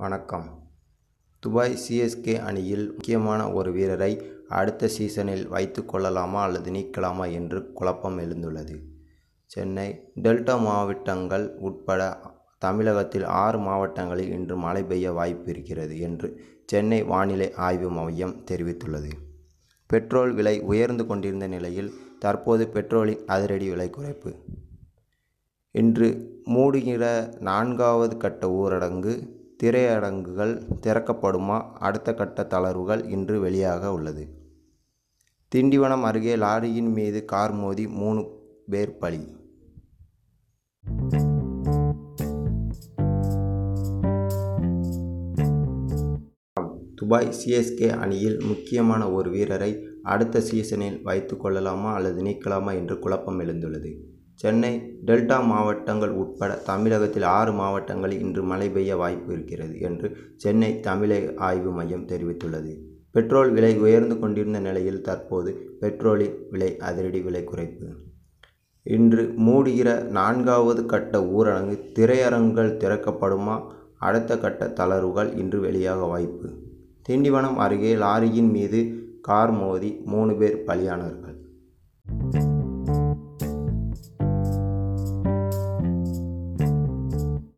வணக்கம். Dubai CSK அணியில் முக்கியமான ஒரு வீரரை அடுத்த சீசனில் வைத்து கொள்ளலாமா அல்லது நீக்கலாமா என்று குழப்பம் எழுந்துள்ளது. சென்னை டெல்டா மாவட்டங்கள் உட்பட தமிழகத்தில் ஆறு மாவட்டங்களில் இன்று மழை பெய்ய வாய்ப்பு இருக்கிறது என்று சென்னை வானிலை ஆய்வு மையம் தெரிவித்துள்ளது. பெட்ரோல் விலை உயர்ந்து கொண்டிருந்த நிலையில் தற்போது பெட்ரோலின் அதிரடி விலை குறைப்பு. இன்று மூடுகிற நான்காவது கட்ட ஊரடங்கு திரையரங்குகள் திறக்கப்படுமா? அடுத்த கட்ட தளர்வுகள் இன்று வெளியாக உள்ளது. திண்டிவனம் அருகே லாரியின் மீது கார் மோதி மூணு பேர் பலி. துபாய் சிஎஸ்கே அணியில் முக்கியமான ஒரு வீரரை அடுத்த சீசனில் வைத்துக் கொள்ளலாமா அல்லது நீக்கலாமா என்று குழப்பம் எழுந்துள்ளது. சென்னை டெல்டா மாவட்டங்கள் உட்பட தமிழகத்தில் ஆறு மாவட்டங்களில் இன்று மழை பெய்ய வாய்ப்பு இருக்கிறது என்று சென்னை தமிழக ஆய்வு மையம் தெரிவித்துள்ளது. பெட்ரோல் விலை உயர்ந்து கொண்டிருந்த நிலையில் தற்போது பெட்ரோலின் விலை அதிரடி விலை குறைப்பு. இன்று மூடுகிற நான்காவது கட்ட ஊரடங்கு திரையரங்குகள் திறக்கப்படுமா? அடுத்த கட்ட தளர்வுகள் இன்று வெளியாக வாய்ப்பு. திண்டிவனம் அருகே லாரியின் மீது கார் மோதி மூணு பேர் பலியானார்கள்